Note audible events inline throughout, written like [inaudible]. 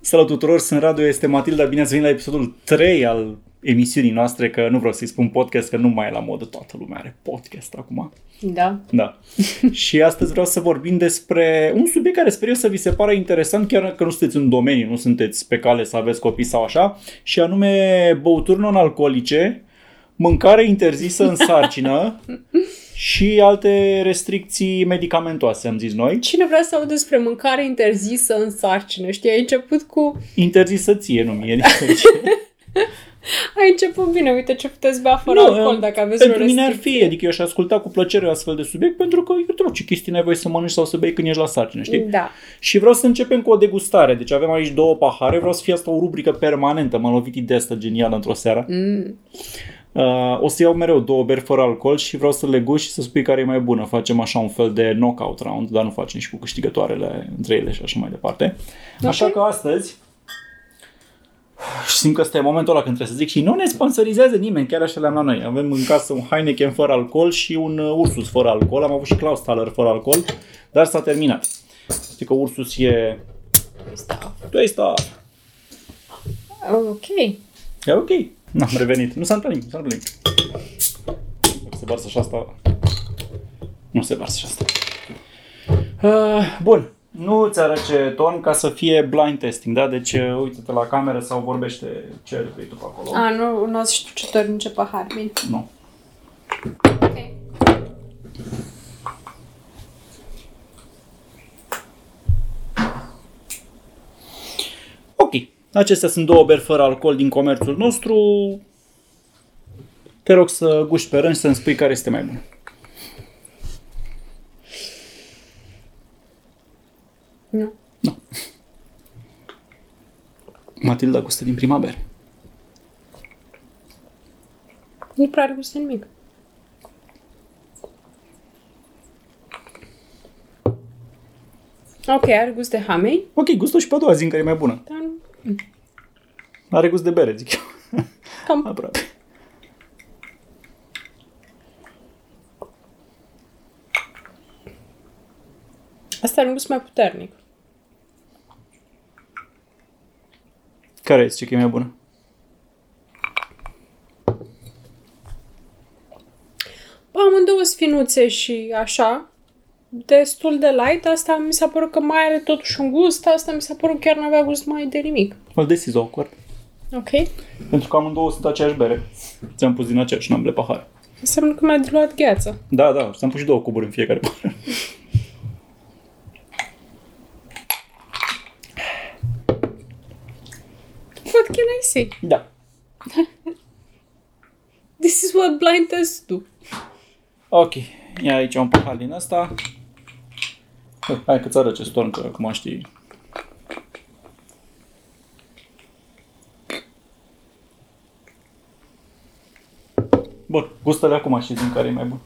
Salut tuturor, sunt Radu, este Matilda, bine ați venit la episodul 3 al emisiunii noastre, că nu vreau să-i spun podcast, că nu mai e la modă, toată lumea are podcast acum. Da. Da. [laughs] și astăzi vreau să vorbim despre un subiect care sper eu să vi se pară interesant, chiar dacă nu sunteți în domeniu, nu sunteți pe cale să aveți copii sau așa, și anume băuturi non-alcoolice, mâncare interzisă în sarcină [laughs] și alte restricții medicamentoase, am zis noi. Cine vrea să audă despre mâncare interzisă în sarcină? Știi, ai început cu... Interzisă ție, nu mie. Ai [laughs] început bine, uite ce puteți bea fără Nu, alcool um, dacă aveți Pentru vreo mine ar restricție. fi, adică eu aș asculta cu plăcere astfel de subiect, pentru că eu trebuie ce chestii n-ai voie să mănânci sau să bei când ești la sarcină, știi? Da. Și vreau să începem cu o degustare. Deci avem aici două pahare, vreau să fie asta o rubrică permanentă. M-a lovit ideea asta genială într-o seară. Mm. Uh, o să iau mereu două beri fără alcool și vreau să le gust și să spui care e mai bună. Facem așa un fel de knockout round, dar nu facem și cu câștigătoarele între ele și așa mai departe. Așa Ok. că astăzi și simt că ăsta e momentul ăla când trebuie să zic și nu ne sponsorizează nimeni, chiar așa le-am la noi. Avem în casă un Heineken fără alcool și un uh, Ursus fără alcool. Am avut și Klausthaler fără alcool, dar s-a terminat. Știi că Ursus e... Asta. Tu ăsta... Ok. E ok. N-am revenit. Nu s-a întâlnit, nu s-a întâlnit. Dacă se varsă și asta... Nu se varsă și asta. Uh, bun. Nu ți arăce ton ca să fie blind testing, da? Deci uh, uite-te la cameră sau vorbește ce vrei tu pe acolo. A, nu, nu ați știut ce tori ce pahar. Bine. Nu. Ok. Ok. Acestea sunt două beri fără alcool din comerțul nostru. Te rog să guști pe rând și să-mi spui care este mai bun. Nu. Matilda gustă din prima bere. Nu prea are gust de nimic. Ok, are gust de hamei, Ok, gustă și pe a doua zi în care e mai bună. dar nu... Are gust de bere, zic eu. Cam Aproape. Asta are un gust mai puternic. Care zice că e mai bună? Amândouă sfinuțe și așa, destul de light. Asta mi s-a părut că mai are totuși un gust, asta mi s-a părut chiar n-avea gust mai de nimic. Well, this is awkward. Ok? Pentru că amândouă sunt aceeași bere. Ți-am pus din aceeași în ambele pahare. Înseamnă că mi-a diluat gheață. Da, da, ți-am pus și două cuburi în fiecare pahare. What can I say? Da. This is what blind tests do. Ok. Ia aici un pahar din asta. [laughs] Hai că-ți arăt ce storn, că acum știi. Bun, gustă-le acum și din care e mai bun.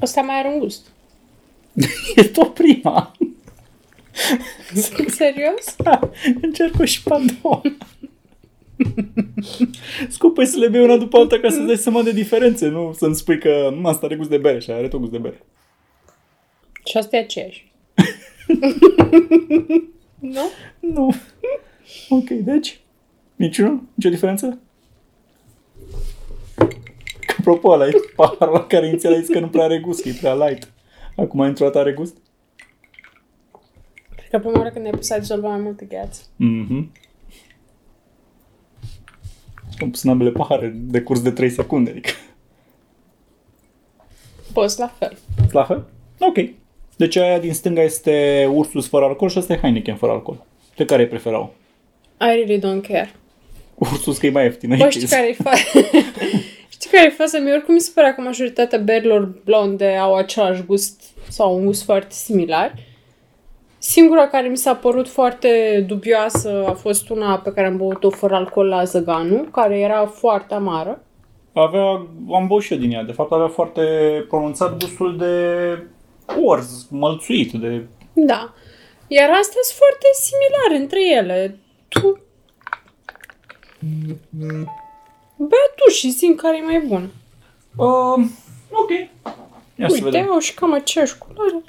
Asta mai are un gust. [laughs] E tot prima. Serios? Da, încerc-o și pe a doua. [laughs] Scopul e să le bei una după alta ca să-ți dai seama de diferențe, nu să-mi spui că "M, asta are gust de bere și aia are tot gust de bere. Și asta e aceeași. [laughs] nu? Nu. Ok, deci? Niciunul? Nicio diferență? Că apropo, ăla e paharul la care inițial ai zis că nu prea are gust, că e prea light. Acum într-o dată are gust? Cred că prima oară când ai pus a dizolva mai multe gheață. Mhm. Am pus în ambele pahare de curs de 3 secunde, adică. Poți la fel. La fel? Ok. Deci aia din stânga este Ursus fără alcool și asta e Heineken fără alcool. Pe care îi preferau? I really don't care. Ursus că e mai ieftină. Bă, e știi chestia. care e fa... [laughs] știi care e faza? Mie oricum mi se părea că majoritatea berilor blonde au același gust sau un gust foarte similar. Singura care mi s-a părut foarte dubioasă a fost una pe care am băut-o fără alcool la Zăganu, care era foarte amară. Avea, am băut și eu din ea. De fapt avea foarte pronunțat gustul de orz, mălțuit, de... Da. Iar astea sunt foarte similare între ele. Tu Bea tu și simt care e mai bun. Uh, ok. Ia să Uite, vedem. au și cam aceeași culoare.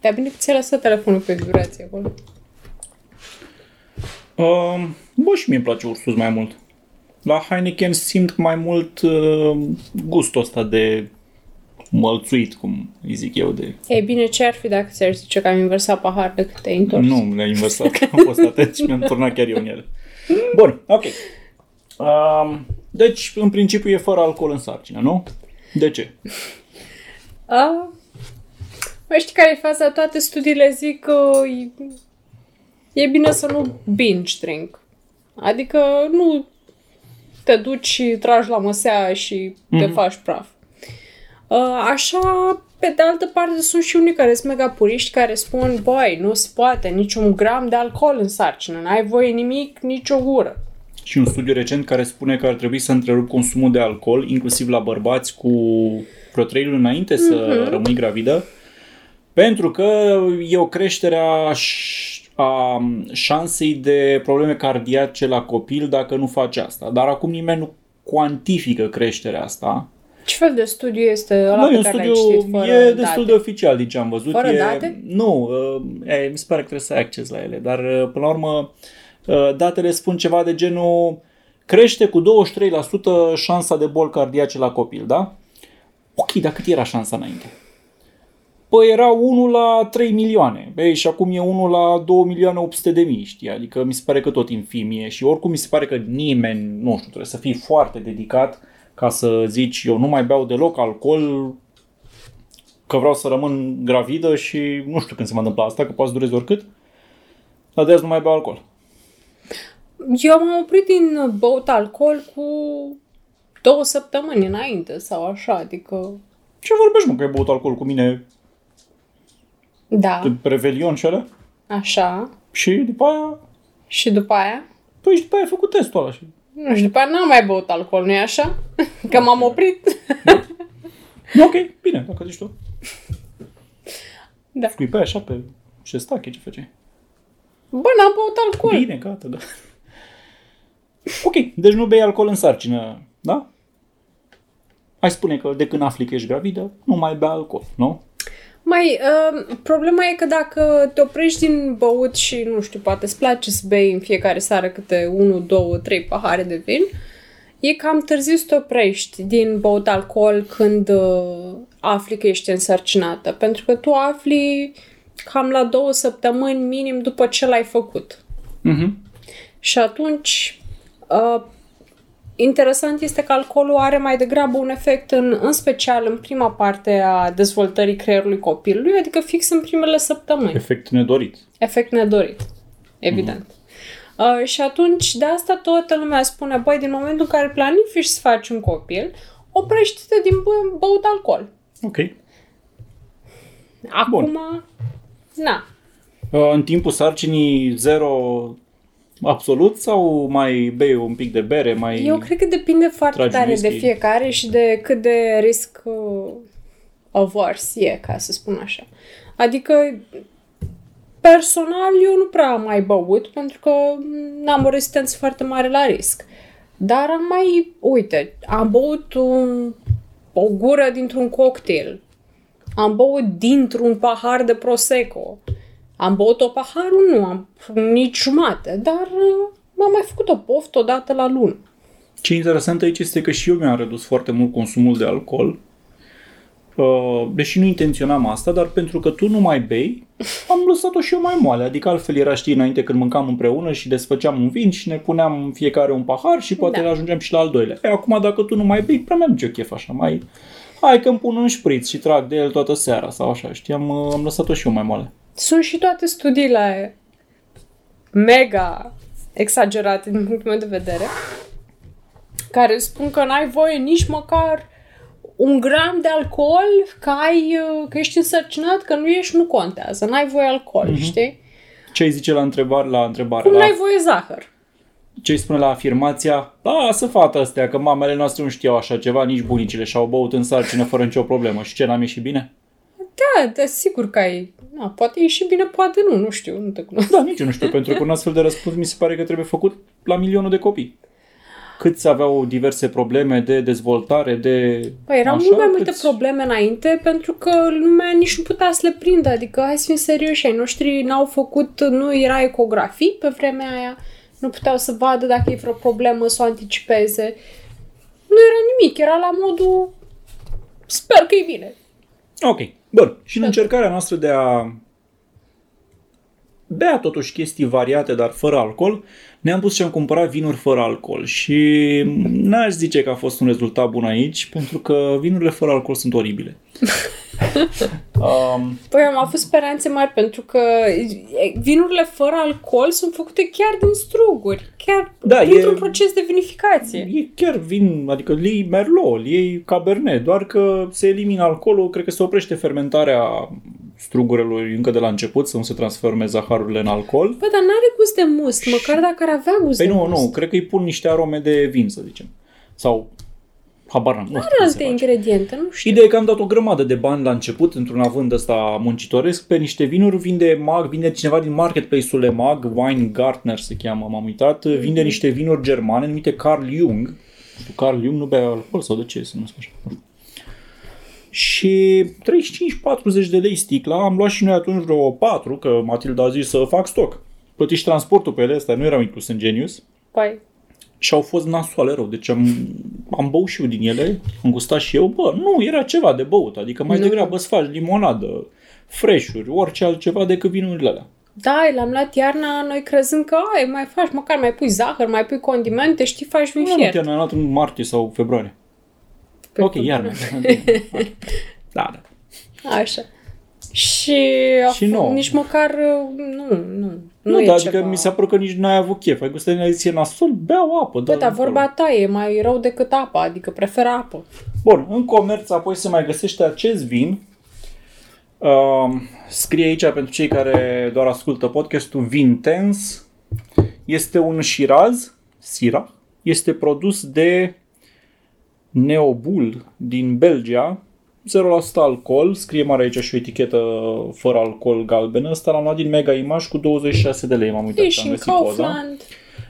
Dar bine că ți-ai lăsat telefonul pe vibrație acolo. Uh, bă, și mie îmi place Ursus mai mult. La Heineken simt mai mult uh, gustul ăsta de mălțuit, cum îi zic eu, de... Ei bine, ce ar fi dacă ți-ar zice că am inversat paharele cât te-ai întors? Nu, le-am inversat, că am fost atent și mi-am turnat chiar eu în ele. Bun, ok. Um, deci, în principiu, e fără alcool în sarcină, nu? De ce? A, mai știi care e faza? Toate studiile zic că e- e bine să nu binge drink. Adică nu te duci și tragi la măsea și te faci praf. A, Așa, pe de altă parte, sunt și unii care sunt mega puriști care spun, băi, nu se poate niciun gram de alcool în sarcină, n-ai voie nimic, nicio gură. Și un studiu recent care spune că ar trebui să întrerup consumul de alcool, inclusiv la bărbați cu vreo 3 luni înainte să rămâi gravidă, pentru că e o creștere a, ș- a șansei de probleme cardiace la copil dacă nu faci asta. Dar acum nimeni nu cuantifică creșterea asta. Ce fel de studiu este ăla Nu, e pe un care l-ai studiu, citit fără e date? destul de oficial din ce am văzut. Fără e, date? Nu, uh, e, mi se pare că trebuie să ai acces la ele, dar uh, până la urmă uh, datele spun ceva de genul crește cu 23% șansa de boli cardiace la copil, da? Ok, dar cât era șansa înainte? Păi era 1 la 3 milioane, Ei, și acum e 1 la 2 milioane 800 de mii, știi? Adică mi se pare că tot infimie și oricum mi se pare că nimeni, nu știu, trebuie să fii foarte dedicat ca să zici eu nu mai beau deloc alcool că vreau să rămân gravidă și nu știu când se mă întâmplă asta, că poate să dureze oricât. Dar de azi nu mai beau alcool. Eu m-am oprit din băut alcool cu două săptămâni înainte sau așa, adică... Ce vorbești, mă, că ai băut alcool cu mine Da, pe Revelion și alea? așa. Și după aia, Și după aia? păi și după aia ai făcut testul ăla și... Nu știu, după aia n-am mai băut alcool, nu-i așa? [laughs] Că m-am oprit. Ok, bine, dacă zici tu. Da. Scuipai așa pe șestache, ce făceai? Bă, n-am băut alcool. Bine, gata, da. Ok, deci nu bei alcool în sarcină, da? Ai spune că de când afli că ești gravidă, nu mai bea alcool, nu? Mai, uh, problema e că dacă te oprești din băut și, nu știu, poate îți place să bei în fiecare seară câte 1, 2, 3 pahare de vin, e cam târziu să te oprești din băut alcool când uh, afli că ești însărcinată. Pentru că tu afli cam la două săptămâni minim după ce l-ai făcut. Mhm. Și atunci, uh, interesant este că alcoolul are mai degrabă un efect, în, în special în prima parte a dezvoltării creierului copilului, adică fix în primele săptămâni. Efect nedorit. Efect nedorit, evident. Uh, și atunci, de asta toată lumea spune, băi, din momentul în care planifici să faci un copil, oprește-te din bă- băut alcool. Ok. Acum, na, Uh, În timpul sarcinii zero absolut sau mai bei un pic de bere, mai... Eu cred că depinde foarte Tragi tare whisky. de fiecare și de cât de risc uh, avars e, ca să spun așa. Adică, personal, eu nu prea am mai băut pentru că n-am o rezistență foarte mare la risc. Dar am mai, uite, am băut un, o gură dintr-un cocktail. Am băut dintr-un pahar de Prosecco. Am băut o paharul? Nu, am nici jumate, dar uh, m-am mai făcut o poftă odată la lună. Ce interesant aici este că și eu mi-am redus foarte mult consumul de alcool. Uh, Deși nu intenționam asta, dar pentru că tu nu mai bei, [laughs] am lăsat-o și eu mai moale. Adică altfel era, știi, înainte când mâncam împreună și desfăceam un vin și ne puneam fiecare un pahar și poate Da. le ajungeam și la al doilea. E, acum dacă tu nu mai bei, prea mi eu chef așa, mai... Hai că îmi pun un șpriț și trag de el toată seara sau așa, știi, am, uh, am lăsat-o și eu mai moale. Sunt și toate studiile mega exagerate din punctul meu de vedere, care spun că n-ai voie nici măcar un gram de alcool, că, ai, uh, că ești însărcinat, că nu ești, nu contează. N-ai voie alcool, mm-hmm. știi? Ce ai zice la întrebare? La întrebare Cum la... n-ai voie zahăr? ce îi spune la afirmația, da, să fată astea, că mamele noastre nu știau așa ceva, nici bunicile și-au băut în sarcină fără nicio problemă. Și ce, n-am ieșit bine? Da, da, sigur că ai... Na, poate e și bine, poate nu, nu știu, nu te cunosc. Da, nici eu nu știu, pentru că un astfel de răspuns mi se pare că trebuie făcut la milionul de copii. Câți aveau diverse probleme de dezvoltare, de... Păi erau așa, mult mai multe câți- probleme înainte pentru că lumea nici nu putea să le prindă. Adică, hai să fim serioși, ai noștri n-au făcut, nu era ecografii pe vremea aia, nu puteau să vadă dacă e vreo problemă, să o anticipeze. Nu era nimic, era la modul sper că e bine. Ok, bun. Și în încercarea noastră de a bea totuși chestii variate, dar fără alcool, ne-am pus și am cumpărat vinuri fără alcool și n-aș zice că a fost un rezultat bun aici, pentru că vinurile fără alcool sunt oribile. [laughs] um, Păi am avut speranțe mari pentru că e, vinurile fără alcool sunt făcute chiar din struguri, chiar Da, printr-un e- proces de vinificație. e chiar vin, adică îl iei Merlot, îl iei Cabernet, doar că se elimină alcoolul, cred că se oprește fermentarea strugurelor încă de la început, să nu se transforme zaharurile în alcool. Bă, dar n-are gust de must, măcar dacă ar avea gust Păi de nu, must. nu, cred că îi pun niște arome de vin, să zicem. Sau, habar n-am, nu știu Are cum se alte face. ingrediente, nu știu. Ideea e că am dat o grămadă de bani la început, într-un având ăsta muncitoresc, pe niște vinuri, vinde mag, vinde cineva din marketplace-ul Le Mag, Weingartner se cheamă, m-am uitat, vinde niște vinuri germane numite Carl Jung. Nu știu, Carl Jung nu bea alcool sau de ce se numesc așa? Nu știu. Și 35-40 de lei sticla, am luat și noi atunci vreo 4, că Matilda a zis să fac stoc. Plăti și transportul pe ele, astea nu erau inclus în Genius. Păi, Și au fost nasoale rău, deci am, am băut și eu din ele, am gustat și eu, bă, nu, era ceva de băut, adică mai Nu. degrabă îți faci limonadă, freșuri, orice altceva decât vinurile alea. da, l-am luat iarna, noi crezând că ai, mai faci, măcar mai pui zahăr, mai pui condimente, știi, faci vin Nu, nu, fiert. te-am luat în martie sau februarie. Pe ok, cum- iarna. [laughs] da, da. Așa. Și, a Și f- nouă. nici măcar, uh, nu, nu, nu, Nu, e dar adică ceva. mi s-a părut că nici n-ai avut chef. Ai gustat din aia, zis, e nasol, beau apă. Bă, dar vorba ta e mai rău decât apa, adică prefer apă. Bun, în comerț apoi se mai găsește acest vin. Uh, scrie aici pentru cei care doar ascultă podcastul Vintens. Este un Shiraz, Syrah. Este produs de Neobul din Belgia. 0% alcool, scrie mare aici și o etichetă fără alcool galbenă. Ăsta l-am luat din Mega Image cu 26 de lei, m-am uitat. E am și în găsit poza. Kaufland.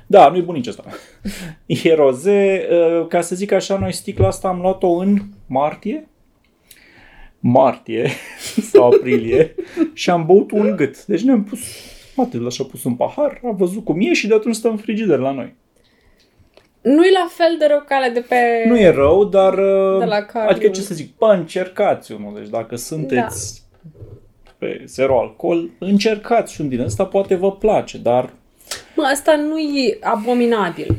Da, nu-i bun nici ăsta. [laughs] E roze. uh, Ca să zic așa, noi sticla asta am luat-o în martie. Martie [laughs] sau aprilie și am băut un gât. Deci ne-am pus, atât, așa pus un pahar, a văzut cum e și de atunci stă în frigider la noi. Nu e la fel de rău ca alea de pe... Nu e rău, dar... uh, De la Carl adică Jung. ce să zic, bă, încercați unul. Deci dacă sunteți pe zero alcool, încercați un din ăsta, poate vă place, dar Mă, asta nu e abominabil.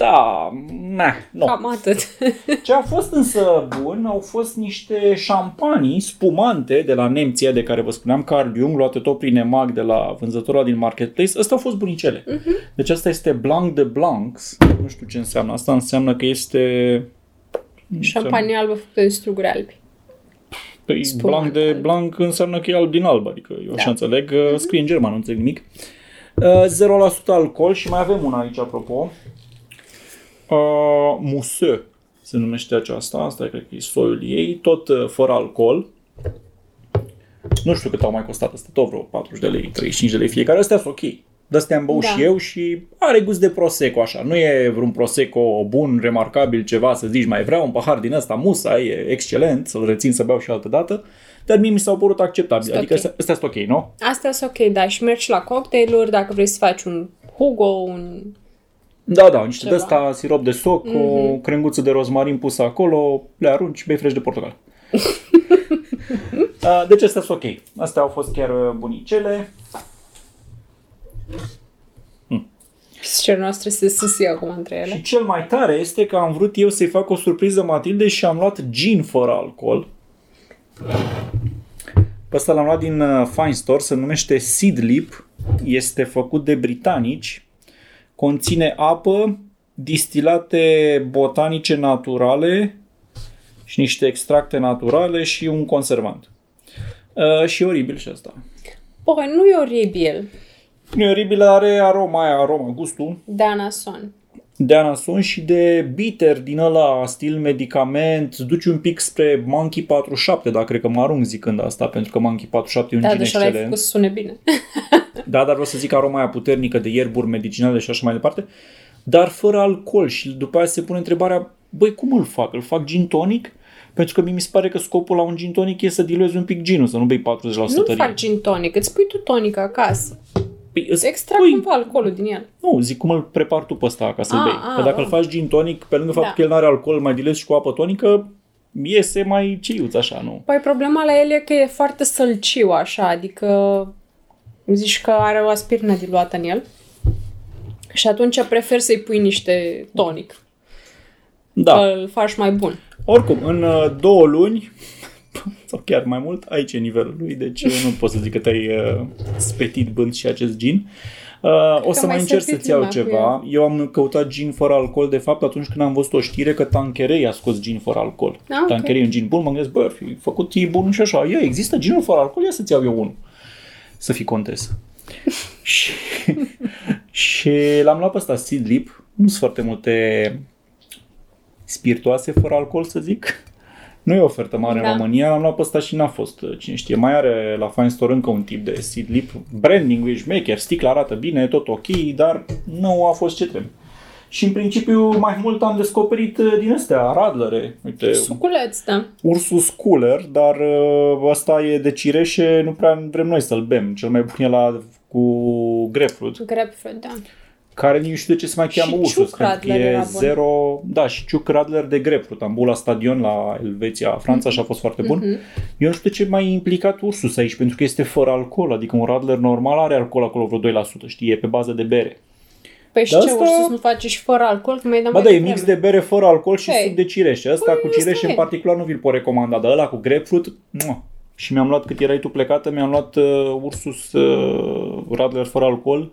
Da, na, nu. Cam atât. [laughs] Ce a fost însă bun au fost niște șampanii spumante de la nemții de care vă spuneam, Carl Jung, luate tot prin EMAG de la vânzătorul din Marketplace. Astea au fost bunicele. Uh-huh. Deci asta este Blanc de Blancs. Nu știu ce înseamnă. Asta înseamnă că este... Șampanie albă făcută din struguri albi. Păi, Spumant blanc de alb. blanc înseamnă că e alb din alb, adică eu așa Da. înțeleg. Uh, Scrie în german, nu înțeleg nimic. Uh, 0% alcool și mai avem una aici, apropo. Uh, Museu se numește aceasta, asta cred că e soiul ei, tot uh, fără alcool. Nu știu cât au mai costat asta, tot vreo 40 de lei, 35 de lei fiecare. Astea sunt ok. De astea am băut Da. și eu și are gust de prosecco așa. Nu e vreun prosecco bun, remarcabil, ceva să zici mai vreau un pahar din ăsta, musa, e excelent, să-l rețin să beau și altă dată. Dar mie mi s-au părut acceptabile. Sunt Adică ok. astea, astea sunt ok, nu? Astea sunt ok, da, și mergi la cocktailuri, dacă vrei să faci un Hugo, un... Da, da, niște de Ceva. ăsta, sirop de soc, mm-hmm. o crenguță de rozmarin pusă acolo, le arunci, bei fresh de portocale. Uh, [laughs] deci astea sunt ok. Astea au fost chiar uh, bunicele. Pisicele noastre se susie acum între ele. Și cel mai tare este că am vrut eu să-i fac o surpriză Matilde și am luat gin fără alcool. Pe ăsta l-am luat din uh, Fine Store, se numește Seedlip, este făcut de britanici, conține apă, distilate botanice naturale și niște extracte naturale și un conservant. Uh, și e oribil și asta. Băi, nu e oribil. Nu e oribil, are aroma aia, aroma, gustul De anason. de anason și de bitter din ăla stil medicament, îți duci un pic spre Monkey 47, dar cred că mă arunc zicând asta, pentru că Monkey 47 e un Da, gin deci l-ai excelent. făcut să sune bine. [laughs] Da, dar vreau să zic aroma aia puternică de ierburi medicinale și așa mai departe, dar fără alcool și după aia se pune întrebarea, băi, cum îl fac? Îl fac gin tonic? Pentru că mie mi se pare că scopul la un gin tonic e să diluezi un pic ginul, să nu bei 40% Nu tărie. fac gin tonic, îți pui tu tonic acasă. Păi, îți Extrag pui- cumva alcoolul din el. Nu, zic cum îl prepar tu pe ăsta ca să-l Ah, bei. ah, că dacă ah. îl faci gin tonic, pe lângă faptul Da. că el nu are alcool, mai dilezi și cu apă tonică, iese mai ciuț așa, nu? Păi problema la el e că e foarte sălciu așa, adică zici că are o aspirină diluată în el și atunci prefer să-i pui niște tonic. Da. Că îl faci mai bun. Oricum, în uh, două luni, [laughs] sau chiar mai mult, aici e nivelul lui, deci uh, nu pot să zic că te-ai uh, spetit bând și acest gin. Uh, o să mai mai încerc sărpit să-ți iau lumea cu ceva. Eu am căutat gin fără alcool, de fapt, atunci când am văzut o știre că Tanqueray a scos gin fără alcool. Ah, ok. Tanqueray e un gin bun, mă gândesc, bă, ar fi făcut e bun și așa. Ia, există ginul fără alcool? Ia să-ți iau eu unul. Să fii contesă. [laughs] și, și l-am luat pe ăsta, Seed Lip. Nu sunt foarte multe spiritoase fără alcool, să zic. Nu e o ofertă mare Da. în România, am luat pe ăsta și n-a fost, uh, cine știe. Mai are la Fine Store încă un tip de seed lip. Branding, wishmaker, sticla arată bine, tot ok, dar nu a fost ce trebuie. Și în principiu mai mult am descoperit uh, din astea, radlere. Uite, Suculeț, da. Ursus Cooler, dar uh, ăsta e de cireșe, nu prea vrem noi să-l bem. Cel mai bun e la cu grapefruit, Grapefruit, da. care nici nu știu de ce se mai cheamă Și Ursus, ciuc pentru că Radler e era bun. zero... Da, și ciuc Radler de grapefruit. Am băut la stadion la Elveția, Franța și a fost foarte bun. Mhm. Eu nu știu de ce mai e implicat Ursus aici, pentru că este fără alcool, adică un Radler normal are alcool acolo vreo 2%, știi, e pe bază de bere. Păi și Dar ce, asta- Ursus nu face și fără alcool? Că mi-ai dat Ba mai da, e devreme. mix de bere fără alcool și Hei. suc de cireșe. Ăsta Păi, cu asta cireșe e. în particular nu vi-l pot recomanda, dar ăla cu grapefruit, mua. și mi-am luat, cât erai tu plecată, mi-am luat uh, Ursus uh, Radler fără alcool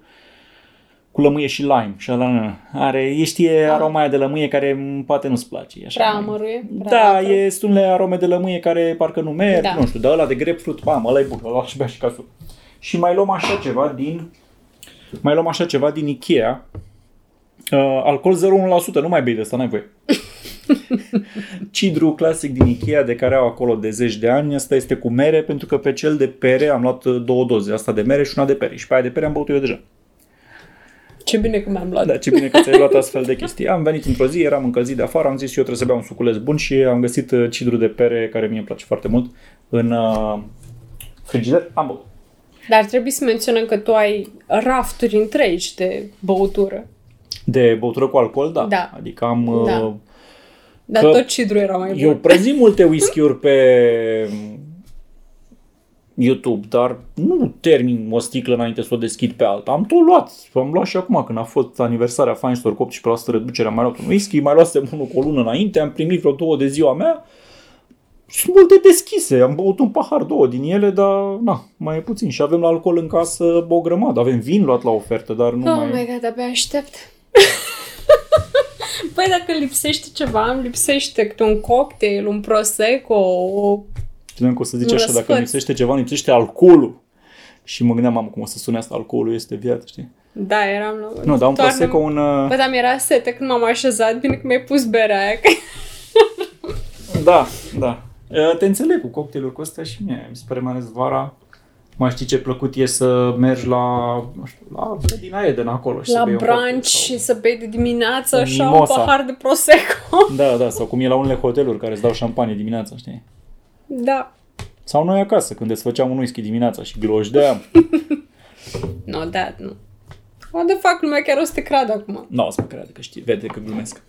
cu lămâie și lime. Și ăla nu, are, e știe Ah. aroma aia de lămâie care m, poate nu-ți place. e Așa, Prea mai- amăruie? Prea Da, acru? e sunt unele arome de lămâie care parcă nu merg, Da. nu știu, dar ăla de grapefruit, mamă, ăla e bun, ăla și bea și ca suc. Și mai luăm așa ceva din mai luăm așa ceva din Ikea. Uh, alcool 0,1%, nu mai bei de asta, n-ai voie. [laughs] Cidru clasic din Ikea de care au acolo de zeci de ani, asta este cu mere, pentru că pe cel de pere am luat uh, două doze, asta de mere și una de pere. Și pe aia de pere am băut eu deja. Ce bine că mi-am luat. Da, ce bine că ți-ai luat astfel de chestii. Am venit într-o zi, eram încălzit de afară, am zis eu trebuie să beau un suculeț bun și am găsit uh, cidru de pere, care mie îmi place foarte mult, în uh, frigider. Am băut. Dar trebuie să menționăm că tu ai rafturi întregi de băutură. De băutură cu alcool, da. Da. Adică am... Uh, Da. Dar Că tot cidru era mai bun. Eu prezint [laughs] multe whisky-uri pe YouTube, dar nu termin o sticlă înainte să o deschid pe alta. Am tot luat. Am luat și acum când a fost aniversarea Fine Store cu 18% reducere, am mai luat un whisky, mai luasem unul cu o lună înainte, am primit vreo două de ziua mea. Sunt multe deschise, am băut un pahar, două din ele, dar na, mai e puțin. Și avem la alcool în casă o grămadă. Avem vin luat la ofertă, dar nu Oh mai... my god, abia aștept. [laughs] păi dacă lipsește ceva, îmi lipsește câte un cocktail, un prosecco, o... Știam că o să zici Un așa, dacă răsfăț. lipsește ceva, îmi lipsește alcoolul. Și mă gândeam, mamă, cum o să sune asta, alcoolul este viață, știi? Da, eram la... Nu, dar un Toarnă- prosecco, un... uh, Bă, dar mi-era sete când m-am așezat, bine că mi-ai pus berea aia. că- Da, da. Uh, Te înțeleg cu cocktailuri cu astea și mie. Mi se pare mai ales vara. Mai știi ce plăcut e să mergi la, nu știu, la din Eden acolo și să la bei un cocktail brunch sau- și să bei de dimineață așa un Mimosa. pahar de prosecco. [laughs] Da, da, sau cum e la unele hoteluri care îți dau șampanie dimineața, știi? da. Sau noi acasă, când desfăceam un whisky dimineața și glojdeam. [laughs] No, da, nu. O de fac lumea chiar o să te creadă acum. Nu o să mă crede că știi, vede că glumesc.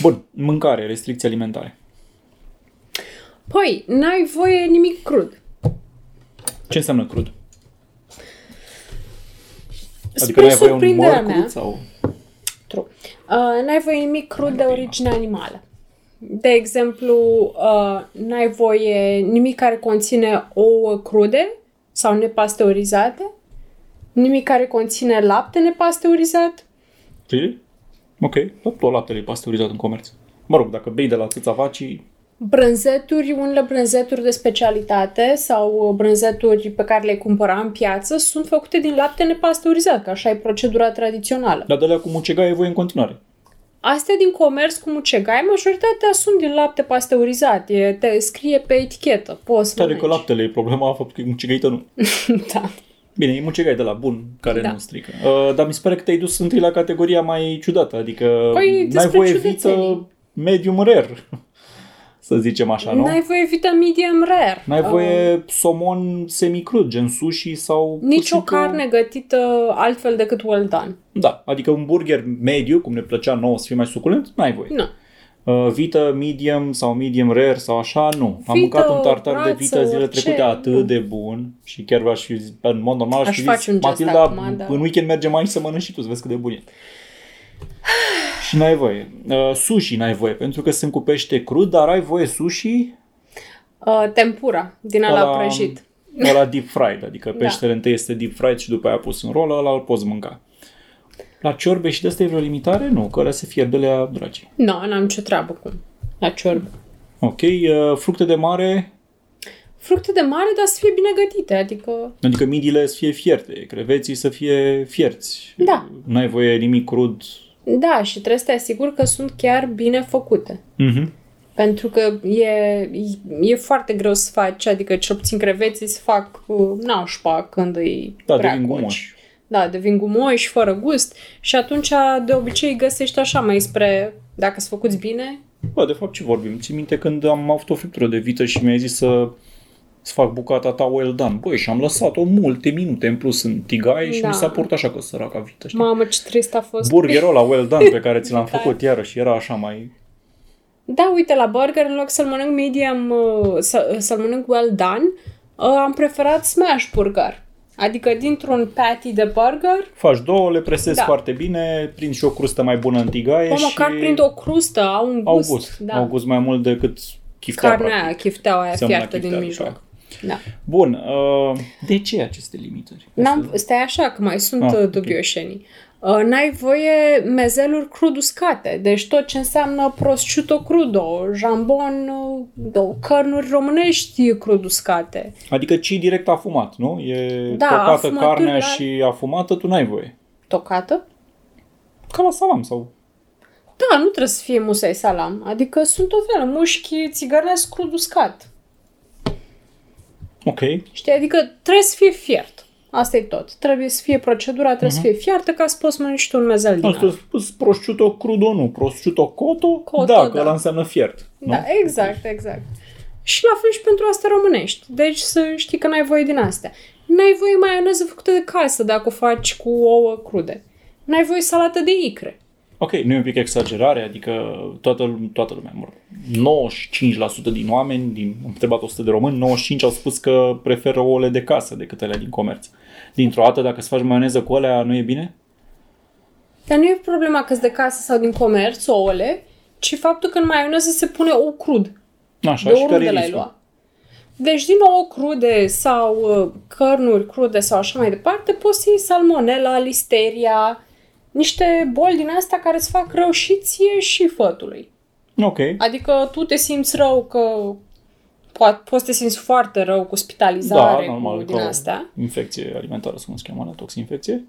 Bun, mâncare, restricții alimentare. Păi, n-ai voie nimic crud. Ce înseamnă crud? Adică Spre nu ai voie un surprinderea măr mea, crud sau... True. Uh, n-ai voie nimic crud de origine animală. De exemplu, uh, n-ai voie nimic care conține ouă crude sau nepasteurizate, nimic care conține lapte nepasteurizat. Really? Ok, tot, tot laptele e pasteurizat în comerț. Mă rog, dacă bei de la țâța vacii, Brânzeturi, unele brânzeturi de specialitate sau brânzeturi pe care le cumpăra în piață sunt făcute din lapte nepasteurizat, că așa e procedura tradițională. Dar de la cu mucegai e voie în continuare. Astea din comerț cu mucegai, majoritatea sunt din lapte pasteurizat. E, te scrie pe etichetă. Poți să Tare că mănânci. laptele e problema, faptul că e mucegaită nu. [laughs] da. Bine, e mucegai de la bun, care Da. nu strică. Uh, dar mi se pare că te-ai dus întâi la categoria mai ciudată, adică Păi, n-ai despre voie ciudățenii. vită medium rare, să zicem așa, nu? N-ai voie vita medium rare. N-ai Uh, voie somon semicrud, gen sushi sau... pur și Nici o simplu- carne gătită altfel decât well done. Da, adică un burger mediu, cum ne plăcea nouă să fie mai suculent, n-ai voie. Nu. Uh, vită medium sau medium rare sau așa, nu. Am Vită, mâncat un tartar de brață, vită zile orice, trecute atât nu. de bun și chiar v-aș fi, zis- în mod normal, aș, Aș fi face zis, un gest Matilda, acum, da. în weekend mergem aici să mănânci și tu, să vezi cât de bun e. și n-ai voie. Uh, sushi n-ai voie, pentru că sunt cu pește crud, dar ai voie sushi Uh, tempura, din ala prăjit. ăla deep fried, adică Da. peștele întâi este deep fried și după aia pus în rolă, ăla îl poți mânca. La ciorbe și de asta e vreo limitare? Nu, că ăla se fierb de la dragi. Nu, no, n-am nicio treabă cu la ciorbă. Ok, uh, fructe de mare, Fructe de mare, dar să fie bine gătite, adică... adică midile să fie fierte, creveții să fie fierți. Da. N-ai voie nimic crud. Da, și trebuie să te asiguri că sunt chiar bine făcute. Mhm. Pentru că e, e foarte greu să faci, adică cel puțin creveții se fac uh, nașpa când îi Da, prea devin coci. gumoși. Da, devin gumoși, fără gust și atunci de obicei găsești așa mai spre, dacă sunt făcuți bine, Bă, de fapt ce vorbim? Ții minte când am avut o friptură de vită și mi-ai zis să să fac bucata ta well done. Băi, și am lăsat-o multe minute în plus în tigaie și Da. mi s-a părut așa că săraca vită, știi? mamă ce trist a fost. Burgerul ăla well done pe care ți l-am [laughs] Da. făcut iarăși era așa mai... Da, uite, la burger, în loc să-l mănânc medium, uh, să, să-l mănânc well done, uh, am preferat smash burger. Adică dintr-un patty de burger, Faci două, le presezi Da. foarte bine, prinzi și o crustă mai bună în tigaie o și măcar prind o crustă, au un au gust. gust. Da. Au gust mai mult decât chiftea, Carnea practic. aia, chifteaua aia Seamănă fiartă din chiftea, mijloc. Da. Da. Bun, uh, de ce aceste limitări? N-am, stai așa, că mai sunt Ah, ah, ok. dubioșenii. Uh, n-ai voie mezeluri crud uscate, deci tot ce înseamnă prosciutto crudo, jambon, uh, cărnuri românești crud uscate. Adică ci direct afumat, nu? E Da, tocată afumaturi carnea la- și afumată, tu n-ai voie. Tocată? Ca la salam sau... Da, nu trebuie să fie musai salam. Adică sunt o felă, mușchi țigănesc crud uscat. Ok. Știi? Adică trebuie să fie fiert. Asta e tot. Trebuie să fie procedura, trebuie să fie fiartă ca să poți mănânci tu un mezel din Asta ăla. spus prosciutto crudo, nu. Prosciutto coto, Coto, da, că da. ăla înseamnă fiert. Nu? Da, exact, exact. Și la fel și pentru asta românești. Deci să știi că n-ai voie din astea. N-ai voie maioneză făcută de casă dacă o faci cu ouă crude. N-ai voie salată de icre. Ok, nu e un pic exagerare, adică toată, toată lumea, mă rog, 95% din oameni, din, am întrebat 100 de români, 95 au spus că preferă ouăle de casă decât alea din comerț. Dintr-o dată, dacă îți faci maioneză cu alea, nu e bine? Dar nu e problema că de casă sau din comerț, ouăle, ci faptul că în maioneză se pune ou crud. Așa, de și care oriunde e l-ai riscul? lua. Deci din ouă crude sau uh, cărnuri crude sau așa mai departe, poți să iei salmonella, listeria, niște boli din astea care îți fac rău și ție și fătului. Ok. Adică tu te simți rău că poate, poți să te simți foarte rău cu spitalizare, Da, normal, cu din ca o astea. infecție alimentară, să cum se cheamă, toxinfecție.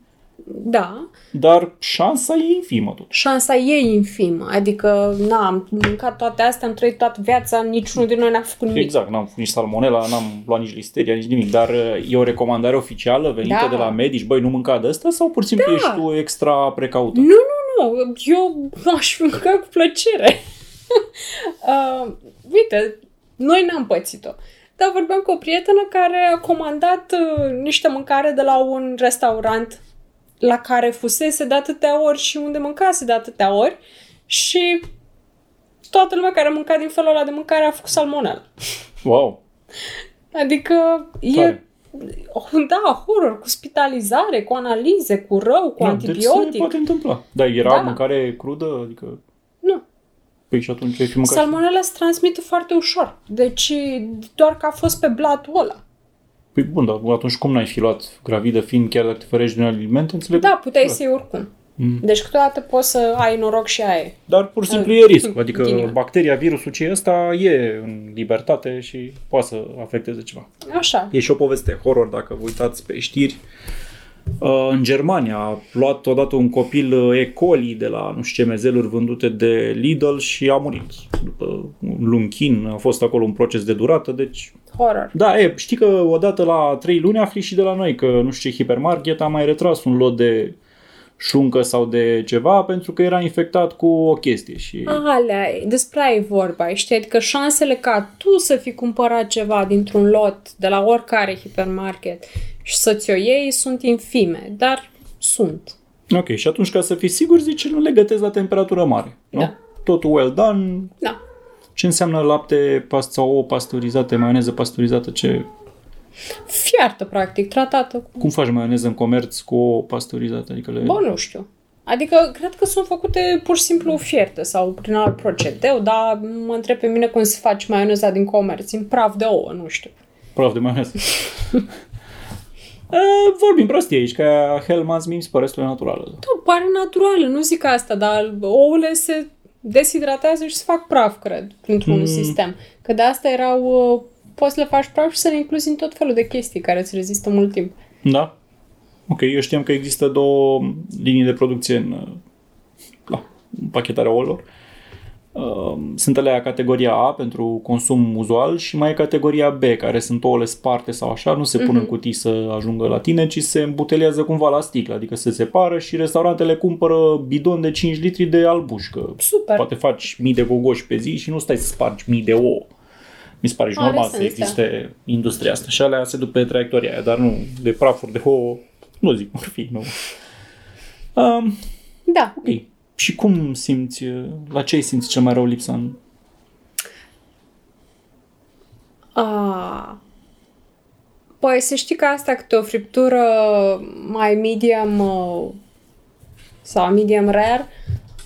Da, Dar șansa e infimă tot. șansa e infimă. Adică, na, am mâncat toate astea, am trăit toată viața, niciunul din noi n-a făcut nimic. Exact, n-am făcut nici salmonella, n-am luat nici listeria, nici nimic, dar uh, e o recomandare oficială venită Da. de la medici, băi, nu mânca de asta sau pur și simplu Da. ești tu extra precaută? Nu, nu, nu. Eu aș mânca cu plăcere. [laughs] uh, uite, noi n-am pățit-o. Dar vorbeam cu o prietenă care a comandat uh, niște mâncare de la un restaurant la care fusese de atâtea ori și unde mâncase de atâtea ori și toată lumea care a mâncat din felul ăla de mâncare a făcut salmonel. [laughs] Wow, Adică e... tare. Da, horror, cu spitalizare, cu analize, cu rău, cu Da, deci se antibiotic. poate întâmpla. Dar era Da. mâncare crudă? Adică... Nu. Păi și atunci ai fi mâncat... Salmonella se transmite foarte ușor. Deci doar că a fost pe blatul ăla. Păi bun, dar atunci cum n-ai fi luat gravidă fiind chiar dacă te ferești din alimente? Înțeleg? Da, puteai să iei oricum. Mm. Deci câteodată poți să ai noroc și aia. Dar pur și simplu e risc. Adică Ghinion. bacteria, virusul ce ăsta e în libertate și poate să afecteze ceva. Așa. E și o poveste horror dacă vă uitați pe știri. Uh, în Germania a luat odată un copil uh, E. coli de la nu știu ce mezeluri vândute de Lidl și a murit. După un lunchin a fost acolo un proces de durată, deci... Horror. Da, e, știi că odată la trei luni afli și de la noi că nu știu ce hipermarket a mai retras un lot de șuncă sau de ceva pentru că era infectat cu o chestie. Și... Alea, despre aia e vorba, știi? Adică șansele ca tu să fi cumpărat ceva dintr-un lot de la oricare hipermarket și să-ți o iei sunt infime, dar sunt. Ok, și atunci ca să fii sigur zici nu le gătezi la temperatură mare, nu? Da. Totul well done. Da. Ce înseamnă lapte past sau ouă pasteurizate, maioneză pasteurizată, ce Fiartă, practic, tratată. Cu... Cum faci maioneză în comerț cu o pasteurizată? Adică le... Bă, nu știu. Adică, cred că sunt făcute pur și simplu fierte sau prin alt procedeu, dar mă întreb pe mine cum se face maioneza din comerț, în praf de ouă, nu știu. Praf de maioneză. [laughs] vorbim prostie aici, că Hellmann's mi se pare destul de naturală. Da, pare naturală, nu zic asta, dar ouăle se deshidratează și se fac praf, cred, printr-un mm. sistem. Că de asta erau uh, poți să le faci praf și să le incluzi în tot felul de chestii care îți rezistă mult timp. Da. Ok, eu știam că există două linii de producție în la, pachetarea ouălor. Um, sunt alea categoria A pentru consum uzual și mai e categoria B, care sunt ouăle sparte sau așa, nu se pun mm-hmm. în cutii să ajungă la tine, ci se îmbuteliază cumva la sticlă, adică se separă și restaurantele cumpără bidon de 5 litri de albuș, că Super. poate faci mii de gogoși pe zi și nu stai să spargi mii de ouă mi se pare și normal să existe da. industria asta. Și alea se duc pe traiectoria aia, dar nu de prafuri de ouă, nu zic fi, nu. Um, da. Ok. Și cum simți, la ce simți cel mai rău lipsa în... Ah. Păi să știi că asta câte o friptură mai medium uh, sau medium rare,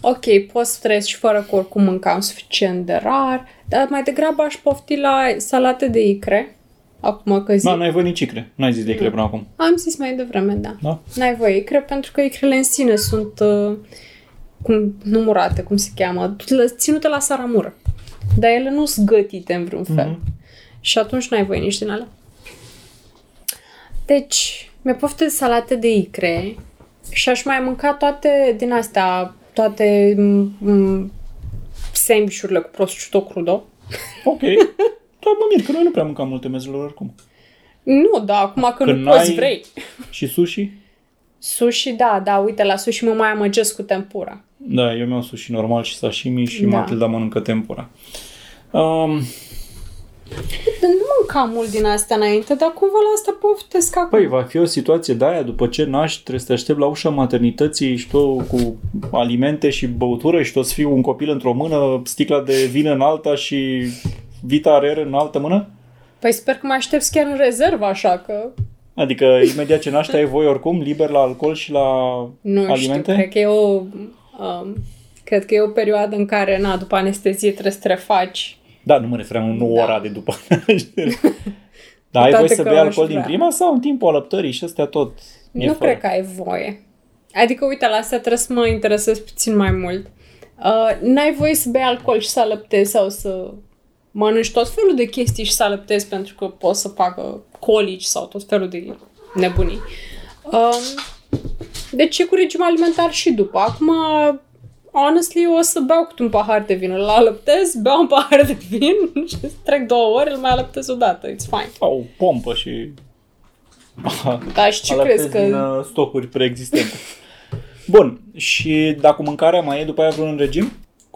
ok, poți să trăiesc și fără că oricum mâncam suficient de rar, dar mai degrabă aș pofti la salate de icre. Acum că zic. Da, n-ai voie nici icre. N-ai zis de icre până acum. Am zis mai devreme, da. da? N-ai voie icre pentru că icrele în sine sunt uh, cum, numurate, cum se cheamă, ținute la saramură. Dar ele nu sunt gătite în vreun fel. Mm-hmm. Și atunci n-ai voie nici din alea. Deci, mi-a poftă de salate de icre și aș mai mânca toate din astea, toate m- sandvișurile cu prosciutto crudo. Ok. Da, mă mir, că noi nu prea mâncam multe mezurilor oricum. Nu, da, acum că Când nu poți vrei. Și sushi? Sushi, da, da, uite, la sushi mă mai amăgesc cu tempura. Da, eu mi-au sushi normal și sashimi și da. Matilda mănâncă tempura. Um, nu mâncam mult din asta înainte, dar cumva la asta poftesc acum. Păi, va fi o situație de aia, după ce naști, trebuie să te aștept la ușa maternității și tu cu alimente și băutură și tu să fii un copil într-o mână, sticla de vin în alta și vita rare în altă mână? Păi sper că mă aștept chiar în rezervă, așa că... Adică imediat ce naști ai voi oricum liber la alcool și la nu alimente? Nu știu, cred că e o... Um, cred că e o perioadă în care, na, după anestezie trebuie să te refaci da, nu mă referam în da. ora de după [laughs] [laughs] Dar ai voie să bei alcool din prima sau în timpul alăptării și astea tot? Nu fără. cred că ai voie. Adică, uite, la asta trebuie să mă interesez puțin mai mult. Uh, n-ai voie să bei alcool și să alăptezi sau să mănânci tot felul de chestii și să alăptezi pentru că poți să facă colici sau tot felul de nebunii. Uh, deci e cu regim alimentar și după. Acum honestly, o să beau cu un pahar de vin. Îl alăptez, beau un pahar de vin și trec două ori, îl mai alăptez o dată. It's fine. Sau o pompă și... Da, și ce crezi că... din uh, stocuri preexistente. Bun, și dacă mâncarea mai e după aia vreun regim?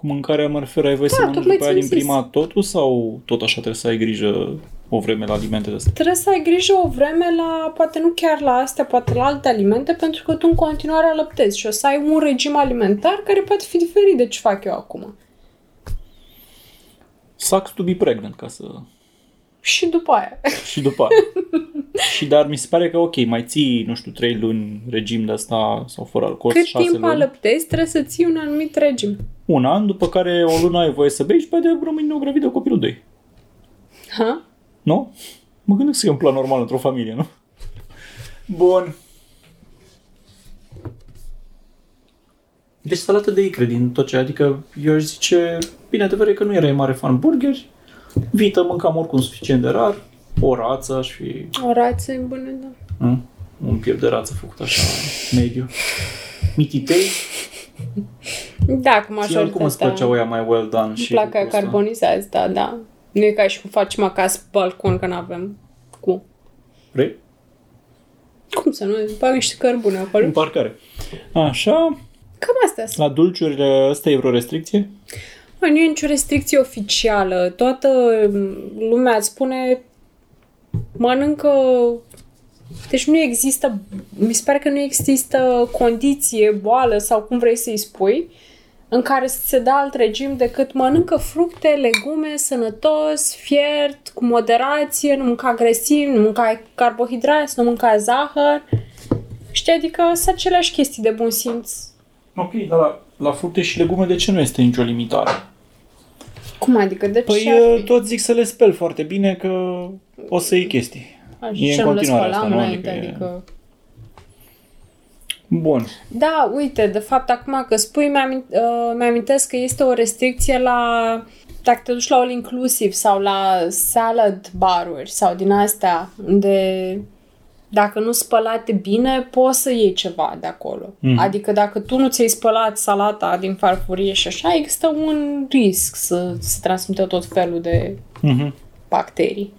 Cu mâncarea mă refer, ai voie da, să mănânci după aia din prima totul sau tot așa trebuie să ai grijă o vreme la alimentele astea? Trebuie să ai grijă o vreme la, poate nu chiar la astea, poate la alte alimente, pentru că tu în continuare alăptezi și o să ai un regim alimentar care poate fi diferit de ce fac eu acum. Sucks to be pregnant, ca să... Și după aia. Și după aia. și dar mi se pare că ok, mai ții, nu știu, trei luni regim de asta sau fără alcool, Cât timp luni. alăptezi, trebuie să ții un anumit regim. Un an, după care o lună ai voie să bei și pe de rămâi neogravidă copilul 2. Ha? Nu? Mă gândesc că e un plan normal într-o familie, nu? Bun. Deci salată de icre din tot ce, adică eu aș zice, bine, adevărat e că nu erai mare fan burgeri, vită mâncam oricum suficient de rar, o rață aș fi, O rață e bună, da. nu? un piept de rață făcut așa mediu. Mititei, Da, cu și oricum îți majoritatea. plăceau ea mai well done Îmi și plac cu aia ăsta. carbonizați, da, da. Nu e ca și cum facem acasă pe balcon, că n-avem cu. Vrei? Cum să nu? Bag niște cărbune acolo. În parcare. Așa, Cam astea sunt. la dulciurile ăsta e vreo restricție? Mă, nu e nicio restricție oficială. Toată mm, lumea îți spune mănâncă... Deci nu există, mi se pare că nu există condiție, boală sau cum vrei să-i spui, în care să se dea alt regim decât mănâncă fructe, legume, sănătos, fiert, cu moderație, nu mânca agresiv, nu mânca carbohidrați, nu mânca zahăr. Știi, adică sunt aceleași chestii de bun simț. Ok, dar la, la fructe și legume de ce nu este nicio limitare? Cum adică? De Păi ce ar uh, fi? tot zic să le speli foarte bine că o să iei chestii. Așa, e în ce nu le continuare spălam asta, nu? înainte, Adică e- adică... Bun. Da, uite, de fapt, acum că spui, mi-amint, uh, mi-amintesc că este o restricție la dacă te duci la all inclusiv sau la salad baruri sau din astea, unde dacă nu spălate bine, poți să iei ceva de acolo. Mhm. Adică dacă tu nu ți-ai spălat salata din farfurie și așa, există un risc să se transmită tot felul de Mhm. bacterii.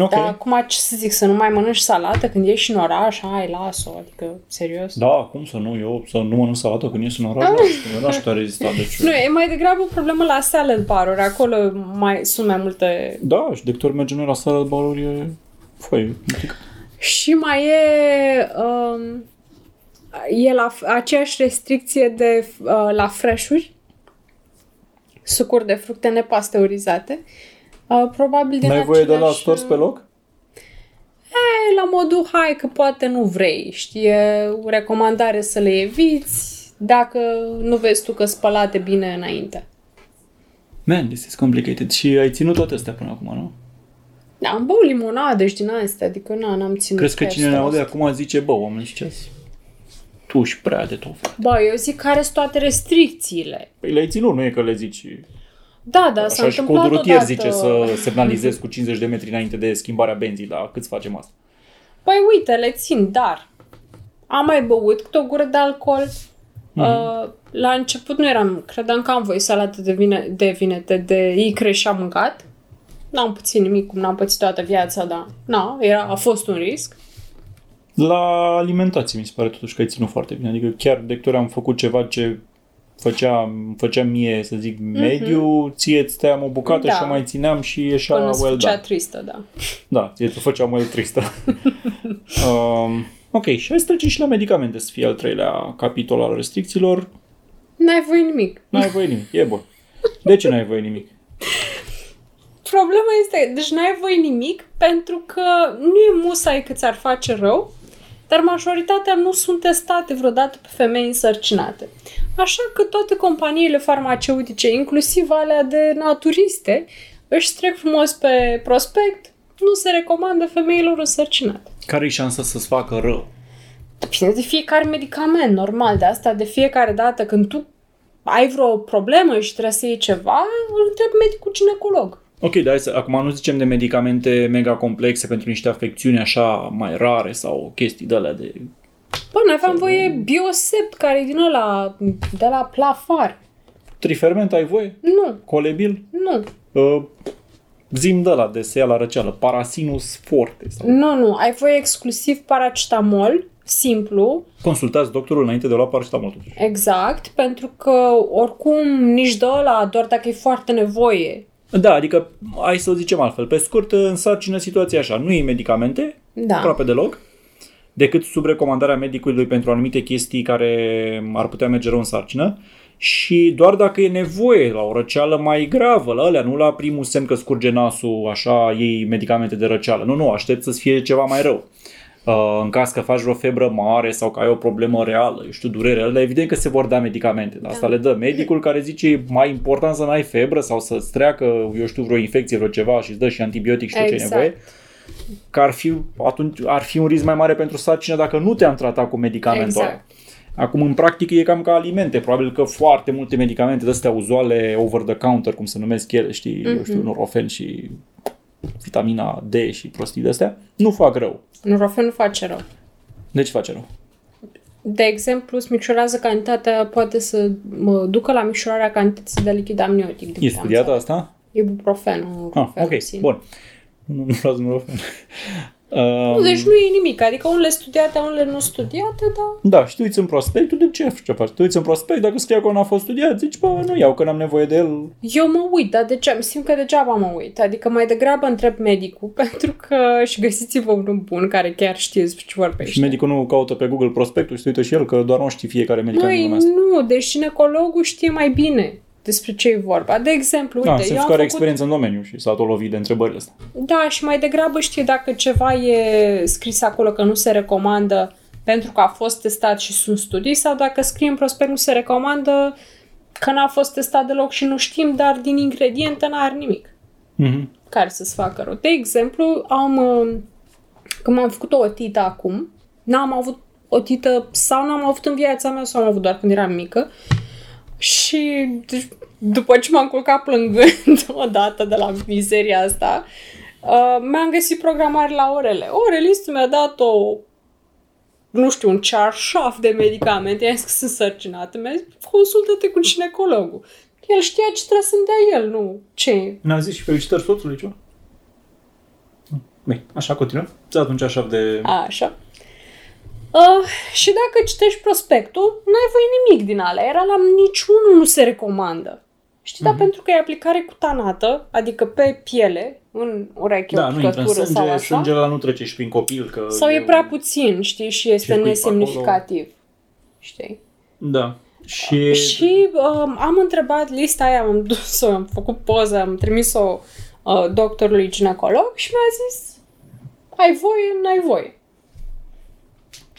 Ok. Dar acum ce să zic, să nu mai mănânci salată când ești în oraș, hai, las-o, adică, serios. Da, cum să nu, eu să nu mănânc salată când ies în oraș, da, eu n-aș putea rezista, deci... Nu, e mai degrabă o problemă la salad bar-uri. Acolo mai, sunt mai multe... Da, și de câte ori mergem noi la sală baruri, e... Foi, Și mai e... Um, e la aceeași restricție de uh, la fresh-uri, sucuri de fructe nepasteurizate. Uh, probabil din N-ai voie de la același- stors pe loc? E, la modul, hai că poate nu vrei, știi, e o recomandare să le eviți dacă nu vezi tu că spălate bine înainte. Man, this is complicated. Și ai ținut toate astea până acum, nu? Da, am băut limonade și din astea, adică na, n-am ținut Crezi că chiar cine ne aude stres. acum zice, bă, oameni, știți, tu și prea de tot. frate." Bă, eu zic care sunt toate restricțiile. Păi le-ai ținut, nu e că le zici. Da, da, s-a Așa și întâmplat codul rutier odată. zice să semnalizezi cu 50 de metri înainte de schimbarea benzii, dar câți facem asta? Păi uite, le țin, dar am mai băut câte o gură de alcool. Mhm. Uh, la început nu eram, credeam că am voie salată de, vine, de vinete, de icre și am mâncat. N-am puțin nimic, cum n-am pățit toată viața, dar na, era, a fost un risc. La alimentație mi se pare totuși că ai ținut foarte bine. Adică chiar de câte ori am făcut ceva ce făcea, făcea mie, să zic, mediu, ție îți tăiam o bucată Mhm. Da. și o mai țineam și ieșea Până se well făcea done. tristă, da. Da, ție tu făceam well tristă. [laughs] um, ok, și hai să trecem și la medicamente, să fie al treilea capitol al restricțiilor. N-ai voie nimic. N-ai voie nimic, e bun. De ce n-ai voie nimic? [laughs] Problema este, deci n-ai voie nimic pentru că nu e musai că ți-ar face rău, dar majoritatea nu sunt testate vreodată pe femei însărcinate. Așa că toate companiile farmaceutice, inclusiv alea de naturiste, își trec frumos pe prospect, nu se recomandă femeilor însărcinate. Care e șansa să-ți facă rău? Depinde de fiecare medicament, normal, de asta de fiecare dată când tu ai vreo problemă și trebuie să iei ceva, îl întrebi medicul ginecolog. Ok, dar hai să, acum nu zicem de medicamente mega complexe pentru niște afecțiuni așa mai rare sau chestii de alea de... Bă, noi aveam voie biosept, care e din ăla, de la plafar. Triferment ai voie? Nu, Colebil? nu, Uh, zim de la de se ia la răceală. Parasinus forte. Sau... nu, nu. Ai voie exclusiv paracetamol, simplu, Consultați doctorul înainte de a lua paracetamol. totuși. exact, pentru că oricum nici de ăla, doar dacă e foarte nevoie. Da, adică, hai să o zicem altfel. Pe scurt, în sarcină situația așa. Nu iei medicamente, Da. aproape deloc, decât sub recomandarea medicului pentru anumite chestii care ar putea merge rău în sarcină și doar dacă e nevoie la o răceală mai gravă, la alea, nu la primul semn că scurge nasul, așa, iei medicamente de răceală. Nu, nu, aștept să fie ceva mai rău. Uh, în caz că faci vreo febră mare sau că ai o problemă reală, eu știu, durere, alea, evident că se vor da medicamente. Dar asta le dă medicul care zice e mai important să n-ai febră sau să-ți treacă, eu știu, vreo infecție, vreo ceva și îți dă și antibiotic și tot ce ai Exact. nevoie că ar fi, atunci, ar fi un risc mai mare pentru sarcină dacă nu te-am tratat cu medicamentul Exact. ăla. Acum, în practică, e cam ca alimente. Probabil că foarte multe medicamente de astea uzuale over-the-counter, cum se numesc ele, știi, mm-hmm. eu știu, Nurofen și vitamina D și prostii de astea, nu fac rău. Nurofen nu face rău. De ce face rău? De exemplu, îți micșorează cantitatea, poate să mă ducă la micșorarea cantității de lichid amniotic. E studiată asta? Ibuprofenul. Ah, ok, bun. Nu, nu luați Nurofen. Um, deci nu e nimic, adică unele studiate, unele nu studiate, dar... Da, și tu uiți în prospect, de ce, ce faci? Tu uiți în prospect, dacă scrie că nu a fost studiat, zici, bă, nu iau, că n-am nevoie de el. Eu mă uit, dar de ce? Simt că degeaba mă uit. Adică mai degrabă întreb medicul, [laughs] pentru că și găsiți-vă unul bun care chiar știe despre ce vorbește. Și medicul nu caută pe Google prospectul și se uită și el, că doar nu știe fiecare medic Măi, nu, deci ginecologul știe mai bine despre ce e vorba. De exemplu, da, uite, se eu am care făcut... experiență în domeniu și s-a tot lovit de întrebările astea. Da, și mai degrabă știe dacă ceva e scris acolo că nu se recomandă pentru că a fost testat și sunt studii sau dacă scrie în prospect nu se recomandă că n-a fost testat deloc și nu știm, dar din ingrediente n-are nimic Mm-hmm. care să-ți facă rău. De exemplu, am, uh, când m-am făcut o otită acum, n-am avut otită sau n-am avut în viața mea sau am avut doar când eram mică și deci, după ce m-am culcat plângând [laughs] odată de la mizeria asta, uh, mi-am găsit programare la orele. Orelistul mi-a dat o nu știu, un cearșaf de medicamente, i-am zis că sunt sărcinată, mi-a zis, consultă-te cu ginecologul. El știa ce trebuie să-mi dea el, nu ce. N-a zis și felicitări soțului ceva? Bine, așa continuăm. Ți atunci așa de... Așa. Uh, și dacă citești prospectul, n-ai voie nimic din alea. Era la niciunul nu se recomandă. Știi, dar pentru că e aplicare cutanată, adică pe piele, în ureche, Da, o nu intră în picătură sau sânge, așa, sângele ăla nu trece și prin copil, că... sau e prea puțin, știi, și este circuit pe nesemnificativ. Știi? Da. Și... Și um, am întrebat lista aia, am dus-o, am făcut poză, am trimis-o uh, doctorului ginecolog și mi-a zis ai voie, n-ai voie.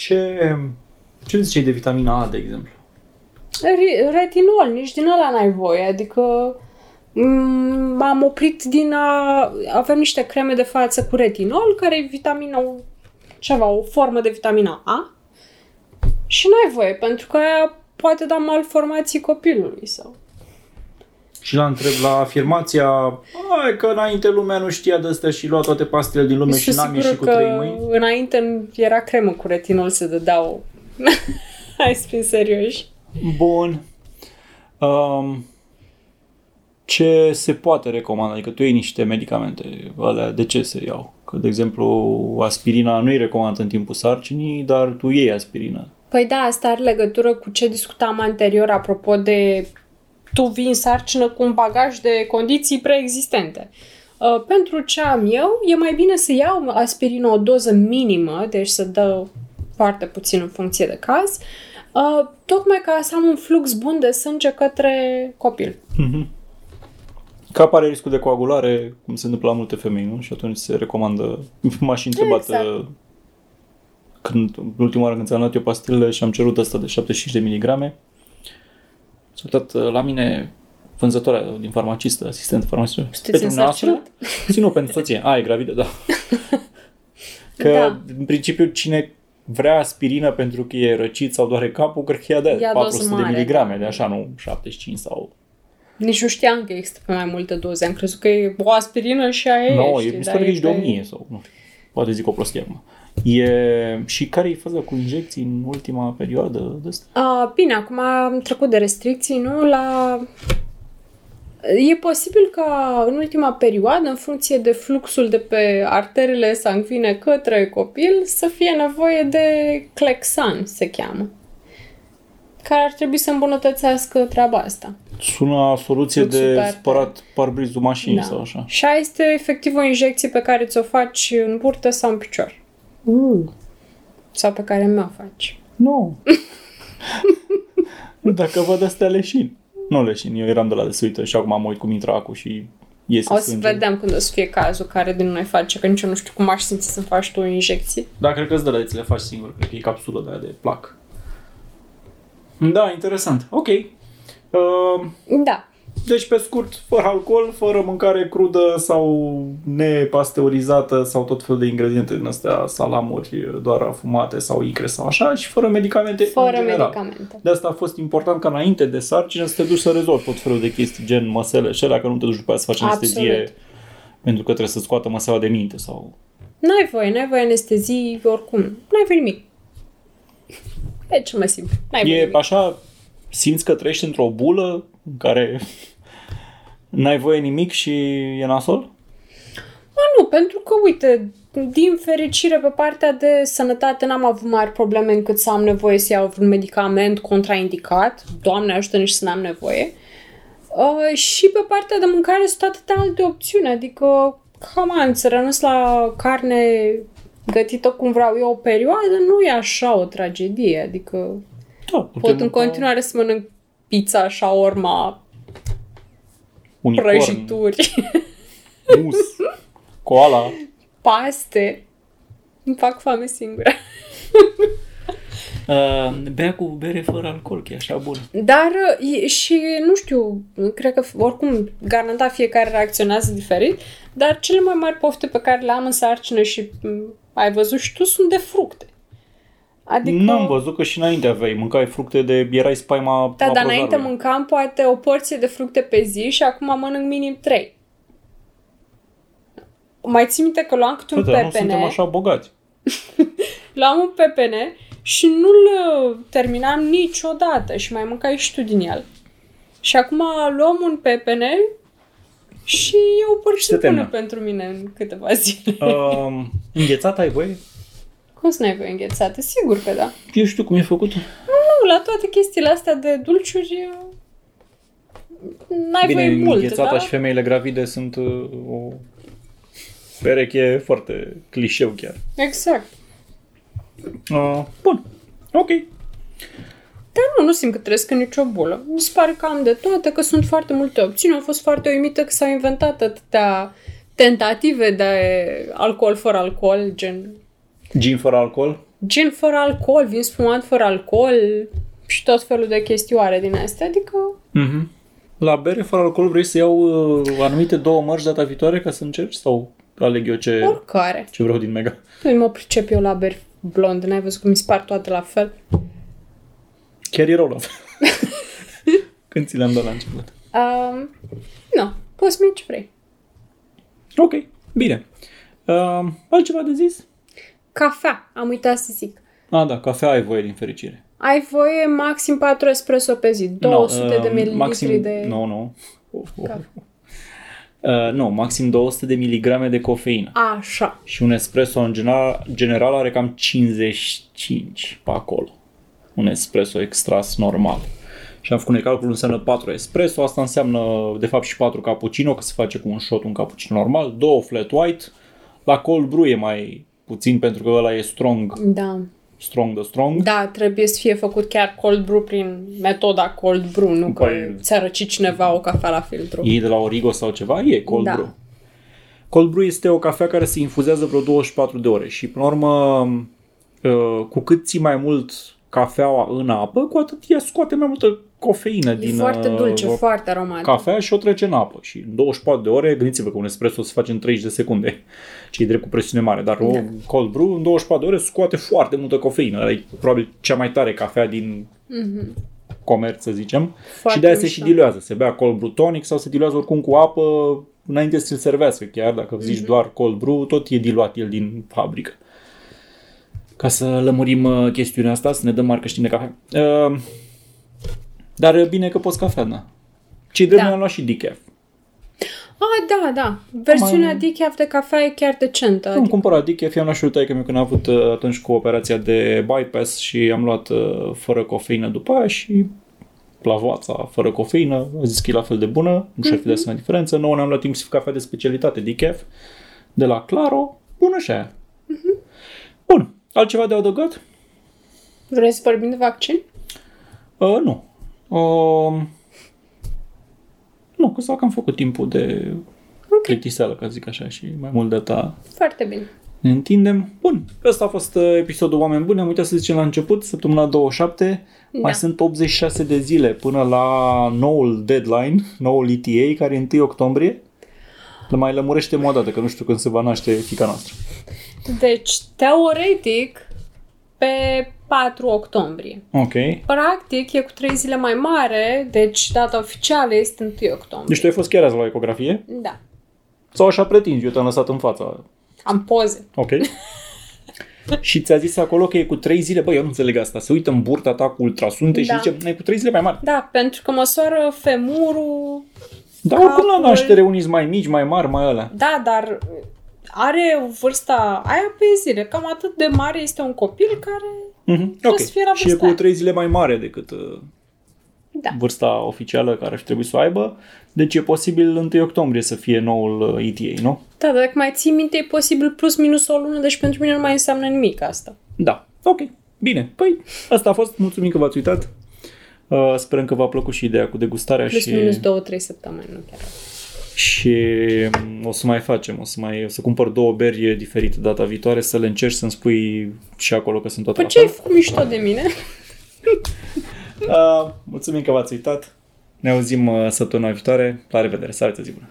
Ce... Ce ziceai de vitamina A, de exemplu? Re- retinol, nici din ăla n-ai voie, adică m- m-am oprit din a... Avem niște creme de față cu retinol, care e vitamina, ceva, o formă de vitamina A și n-ai voie, pentru că aia poate da malformații copilului sau... Și la întreb la afirmația Hai că înainte lumea nu știa de astea și lua toate pastile din lume și Sunt n-am ieșit cu sigură trei că mâini. înainte era cremă cu retinol, se dădeau. [laughs] Hai să fim serioși. Bun. Um, ce se poate recomanda? Adică tu iei niște medicamente, alea de ce se iau? Că, de exemplu, aspirina nu-i recomandă în timpul sarcinii, dar tu iei aspirină. Păi da, asta are legătură cu ce discutam anterior apropo de tu vii în sarcină cu un bagaj de condiții preexistente. Uh, pentru ce am eu, e mai bine să iau aspirină o doză minimă, deci să dă foarte puțin în funcție de caz, uh, tocmai ca să am un flux bun de sânge către copil. Că apare riscul de coagulare, cum se întâmplă la multe femei, nu? Și atunci se recomandă, m-aș și întrebat Exact. uh, când, ultima oară când ți-am luat eu pastilele și am cerut asta de 75 de miligrame, s-a uitat uh, la mine vânzătoarea din farmacistă, asistent farmacistă. Sunteți însărcinat? Țin, nu, pentru soție. A, [laughs] e gravidă, da. Că, Da. în principiu, cine vrea aspirină pentru că e răcit sau doare capul, cred că ia de Ia doză 400 de mare, miligrame, da. de așa, nu 75 sau... Nici nu știam că există pe mai multe doze. Am crezut că e o aspirină și aia e. Nu, no, știi, e, mi se dar pare că ești de pe- 1000 sau nu știu. Poate zic o prostie acum. E... Și care e faza cu injecții în ultima perioadă de asta? A, bine, acum am trecut de restricții, nu? La... E posibil ca în ultima perioadă, în funcție de fluxul de pe arterele sanguine către copil, să fie nevoie de Clexan, se cheamă. Care ar trebui să îmbunătățească treaba asta. Sună a soluție Fluxul de pe artere. spărat parbrizul mașinii Da. sau așa. Și aia este efectiv o injecție pe care ți-o faci în burtă sau în picior. Sau pe care mi-o faci. Nu. [laughs] Dacă văd astea leșin. Nu leșin, eu eram de la de se uită și acum mă uit cum intră acu și iese O să sânge. vedem când o să fie cazul care din noi face, că nici eu nu știu cum aș simți să-mi faci tu o injecție. Da, cred că îți de la de ți le faci singur, cred că e capsulă de aia de plac. Da, interesant. Ok. Uh, Da. Deci, pe scurt, fără alcool, fără mâncare crudă sau nepasteurizată sau tot fel de ingrediente din astea, salamuri doar afumate sau icre sau așa și fără medicamente Fără în general. medicamente. De asta a fost important ca înainte de sarcină să te duci să rezolvi tot felul de chestii, gen măsele și alea, că nu te duci după aia să faci anestezie Absolut. pentru că trebuie să scoată măseaua de minte sau... N-ai voie, n-ai voie anestezii, oricum. N-ai voie nimic. E cel mai simplu. N-ai voie E nimic. așa, simți că trăiești într-o bulă în care n-ai voie nimic și e nasol? Ba nu, pentru că, uite, din fericire pe partea de sănătate n-am avut mari probleme încât să am nevoie să iau vreun medicament contraindicat. Doamne ajută nici să n-am nevoie. Uh, și pe partea de mâncare sunt atâtea alte opțiuni, adică, come on, să renunț la carne gătită cum vreau eu o perioadă, nu e așa o tragedie, adică Da, pot în continuare să mănânc pizza, shawarma, unicorn, prăjituri, [laughs] mus, koala. paste. Îmi fac foame singură. Uh, bea cu bere fără alcool, că e așa bun. Dar e, și, nu știu, cred că oricum garantat fiecare reacționează diferit, dar cele mai mari pofte pe care le am în sarcină și m, ai văzut și tu sunt de fructe. Adică, Nu am văzut că și înainte aveai, mâncai fructe de... erai spaima da, dar înainte aprozarului. mâncam poate o porție de fructe pe zi și acum mănânc minim 3. Mai țin minte că luam câte un Fete, nu suntem pepene, așa bogați. [laughs] luam un pepene și nu-l uh, terminam niciodată și mai mâncai și tu din el. Și acum luăm un pepene și e o se porție bună termină. pentru mine în câteva zile. Uh, înghețat ai voie? Cum să n-ai voie înghețată? Sigur că da. Eu știu cum e făcut. Nu, la toate chestiile astea de dulciuri uh, n-ai Bine, voie mult, înghețata da? și femeile gravide sunt uh, o pereche foarte clișeu chiar. Exact. Uh, bun. Ok. Dar nu, nu simt că trăiesc în nicio bulă. Mi se pare că am de toate, că sunt foarte multe opțiuni. Am fost foarte uimită că s-au inventat atâtea tentative de alcool fără alcool, gen Gin fără alcool? gin fără alcool, vin spumat fără alcool și tot felul de chestioare din astea. Adică, Mhm. La bere fără alcool vrei să iau uh, anumite două mărci data viitoare ca să încerci sau aleg eu ce, oricare. ce vreau din mega? Nu mă pricep eu la beri blonde, n-ai văzut cum mi spar toate la fel. Chiar erau la fel. [laughs] Când ți le-am dat la început. Um, nu, poți mergi ce vrei. Ok, bine. Uh, altceva de zis? Cafea, am uitat să zic. Ah, da, cafea ai voie din fericire. Ai voie maxim 4 espresso pe zi, 200 No, de uh, mililitri maxim, de... Nu, nu. Uh, uh. Cafea. Uh, nu, maxim 200 de miligrame de cofeină. Așa. Și un espresso în general, general are cam 55 pe acolo. Un espresso extras normal. Și am făcut un calcul, înseamnă 4 espresso, asta înseamnă de fapt și 4 cappuccino, că se face cu un shot un cappuccino normal, 2 flat white, la cold brew e mai puțin pentru că ăla e strong, Da. strong de strong. Da, trebuie să fie făcut chiar cold brew prin metoda cold brew, nu că Păi- ți-a răcit cineva o cafea la filtru. E de la Origo sau ceva, e cold Da. brew. Cold brew este o cafea care se infuzează vreo 24 de ore și, până la urmă, uh, cu cât ții mai mult cafeaua în apă, cu atât ea scoate mai multă cofeină E din foarte dulce, uh, foarte aromatic. cafea și o trece în apă. Și în 24 de ore, gândiți-vă că un espresso se face în 30 de secunde, ce e drept cu presiune mare, dar o Da. cold brew în 24 de ore scoate foarte multă cofeină. Ăla E probabil cea mai tare cafea din comerț, să zicem. Mhm. Foarte și de aia se mișto. și diluează. Se bea cold brew tonic sau se diluează oricum cu apă înainte să-l servească. Chiar dacă zici Mhm. doar cold brew, tot e diluat el din fabrică. Ca să lămurim uh, chestiunea asta, să ne dăm marcă știm de cafea. Uh, dar uh, bine că poți cafea, da. Cei de Da. da. am luat și decaf. Ah, da, da. Versiunea Mai- decaf de cafea e chiar decentă. Am Adică, cumpărat decaf, i-am luat și lui că când a avut uh, atunci cu operația de bypass și am luat uh, fără cofeină după aia și plavoața fără cofeină, a zis că e la fel de bună, nu și-ar fi dat seama diferență. Nouă ne-am luat timp să cafea de specialitate, decaf, de la Claro, bună și aia. Bun, altceva de adăugat? vrei să vorbim de vaccin? Uh, nu. Uh, nu, că că am făcut timpul de Ok, plictiseală, ca zic așa, și mai mult de ta. foarte bine. Ne întindem. Bun, ăsta a fost uh, episodul Oameni Buni. Am uitat să zicem la început, săptămâna 27. Da. Mai sunt 86 de zile până la noul deadline, noul ETA, care e 1 octombrie. Le mai lămurește o dată, că nu știu când se va naște fica noastră. Deci, teoretic, pe 4 octombrie. Ok. Practic, e cu 3 zile mai mare, deci data oficială este 1 octombrie. Deci tu ai fost chiar azi la ecografie? Da. Sau așa pretinzi, eu te-am lăsat în fața. Am poze. Ok. [laughs] și ți-a zis acolo că e cu 3 zile. Băi, eu nu înțeleg asta. Se uită în burta ta cu ultrasunte Da. și zice, e cu 3 zile mai mari. Da, pentru că măsoară femurul. Dar oricum la Capul. naștere unii sunt mai mici, mai mari, mai alea. Da, dar are vârsta aia pe zile. Cam atât de mare este un copil care... Mhm, Trebuie ok. să fie la Și e vârsta cu aia. 3 zile mai mare decât uh, Da. vârsta oficială care ar trebui să o aibă. Deci e posibil 1 octombrie să fie noul uh, ETA, nu? Da, dar dacă mai ții minte, e posibil plus minus o lună, deci pentru mine nu mai înseamnă nimic asta. Da. Ok. Bine. Păi, asta a fost. Mulțumim că v-ați uitat. Uh, sperăm că v-a plăcut și ideea cu degustarea Plus și... minus două, trei săptămâni, nu chiar. Și mm, o să mai facem, o să mai o să cumpăr două beri diferite data viitoare, să le încerci să-mi spui și acolo că sunt toate Păi la ce ai fel. făcut mișto de mine? Uh, [laughs] mulțumim că v-ați uitat. Ne auzim uh, săptămâna viitoare. La revedere. Să aveți o zi bună.